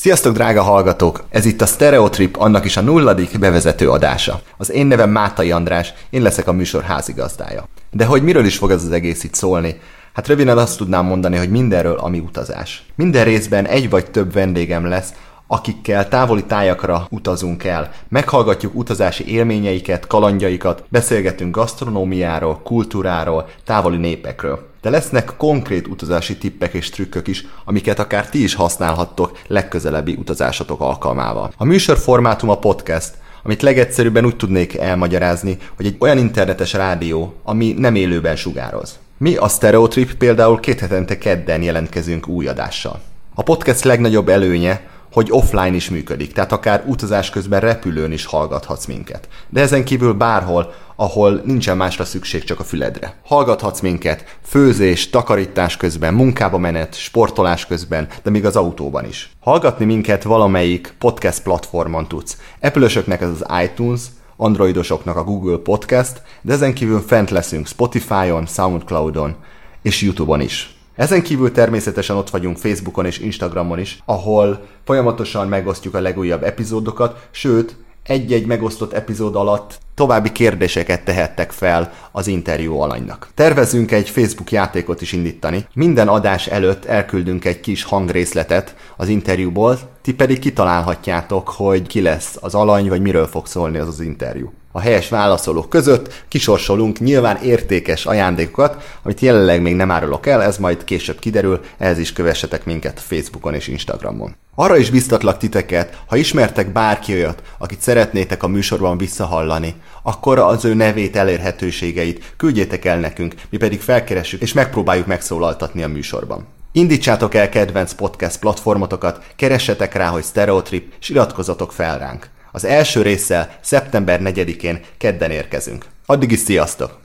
Sziasztok, drága hallgatók! Ez itt a Stereotrip, annak is a nulladik bevezető adása. Az én nevem Mátai András, én leszek a műsor házigazdája. De hogy miről is fog ez az egész itt szólni? Hát röviden azt tudnám mondani, hogy mindenről, ami utazás. Minden részben egy vagy több vendégem lesz, akikkel távoli tájakra utazunk el. Meghallgatjuk utazási élményeiket, kalandjaikat, beszélgetünk gasztronómiáról, kultúráról, távoli népekről. De lesznek konkrét utazási tippek és trükkök is, amiket akár ti is használhattok legközelebbi utazásatok alkalmával. A műsor formátum a podcast, amit legegyszerűbben úgy tudnék elmagyarázni, hogy egy olyan internetes rádió, ami nem élőben sugároz. Mi a Stereotrip például két hetente kedden jelentkezünk új adással. A podcast legnagyobb előnye, hogy offline is működik, tehát akár utazás közben repülőn is hallgathatsz minket. De ezen kívül bárhol, ahol nincsen másra szükség, csak a füledre. Hallgathatsz minket főzés, takarítás közben, munkába menet, sportolás közben, de még az autóban is. Hallgatni minket valamelyik podcast platformon tudsz. Apple-ösöknek ez az iTunes, androidosoknak a Google Podcast, de ezen kívül fent leszünk Spotify-on, Soundcloud-on és YouTube-on is. Ezen kívül természetesen ott vagyunk Facebookon és Instagramon is, ahol folyamatosan megosztjuk a legújabb epizódokat, sőt, egy-egy megosztott epizód alatt további kérdéseket tehettek fel az interjú alanynak. Tervezünk egy Facebook játékot is indítani. Minden adás előtt elküldünk egy kis hangrészletet az interjúból, ti pedig kitalálhatjátok, hogy ki lesz az alany, vagy miről fog szólni az az interjú a helyes válaszolók között kisorsolunk nyilván értékes ajándékokat, amit jelenleg még nem árulok el, ez majd később kiderül, ehhez is kövessetek minket Facebookon és Instagramon. Arra is biztatlak titeket, ha ismertek bárki olyat, akit szeretnétek a műsorban visszahallani, akkor az ő nevét, elérhetőségeit küldjétek el nekünk, mi pedig felkeressük és megpróbáljuk megszólaltatni a műsorban. Indítsátok el kedvenc podcast platformotokat, keressetek rá, hogy Stereotrip, és iratkozzatok fel ránk. Az első résszel szeptember 4-én kedden érkezünk. Addig is sziasztok!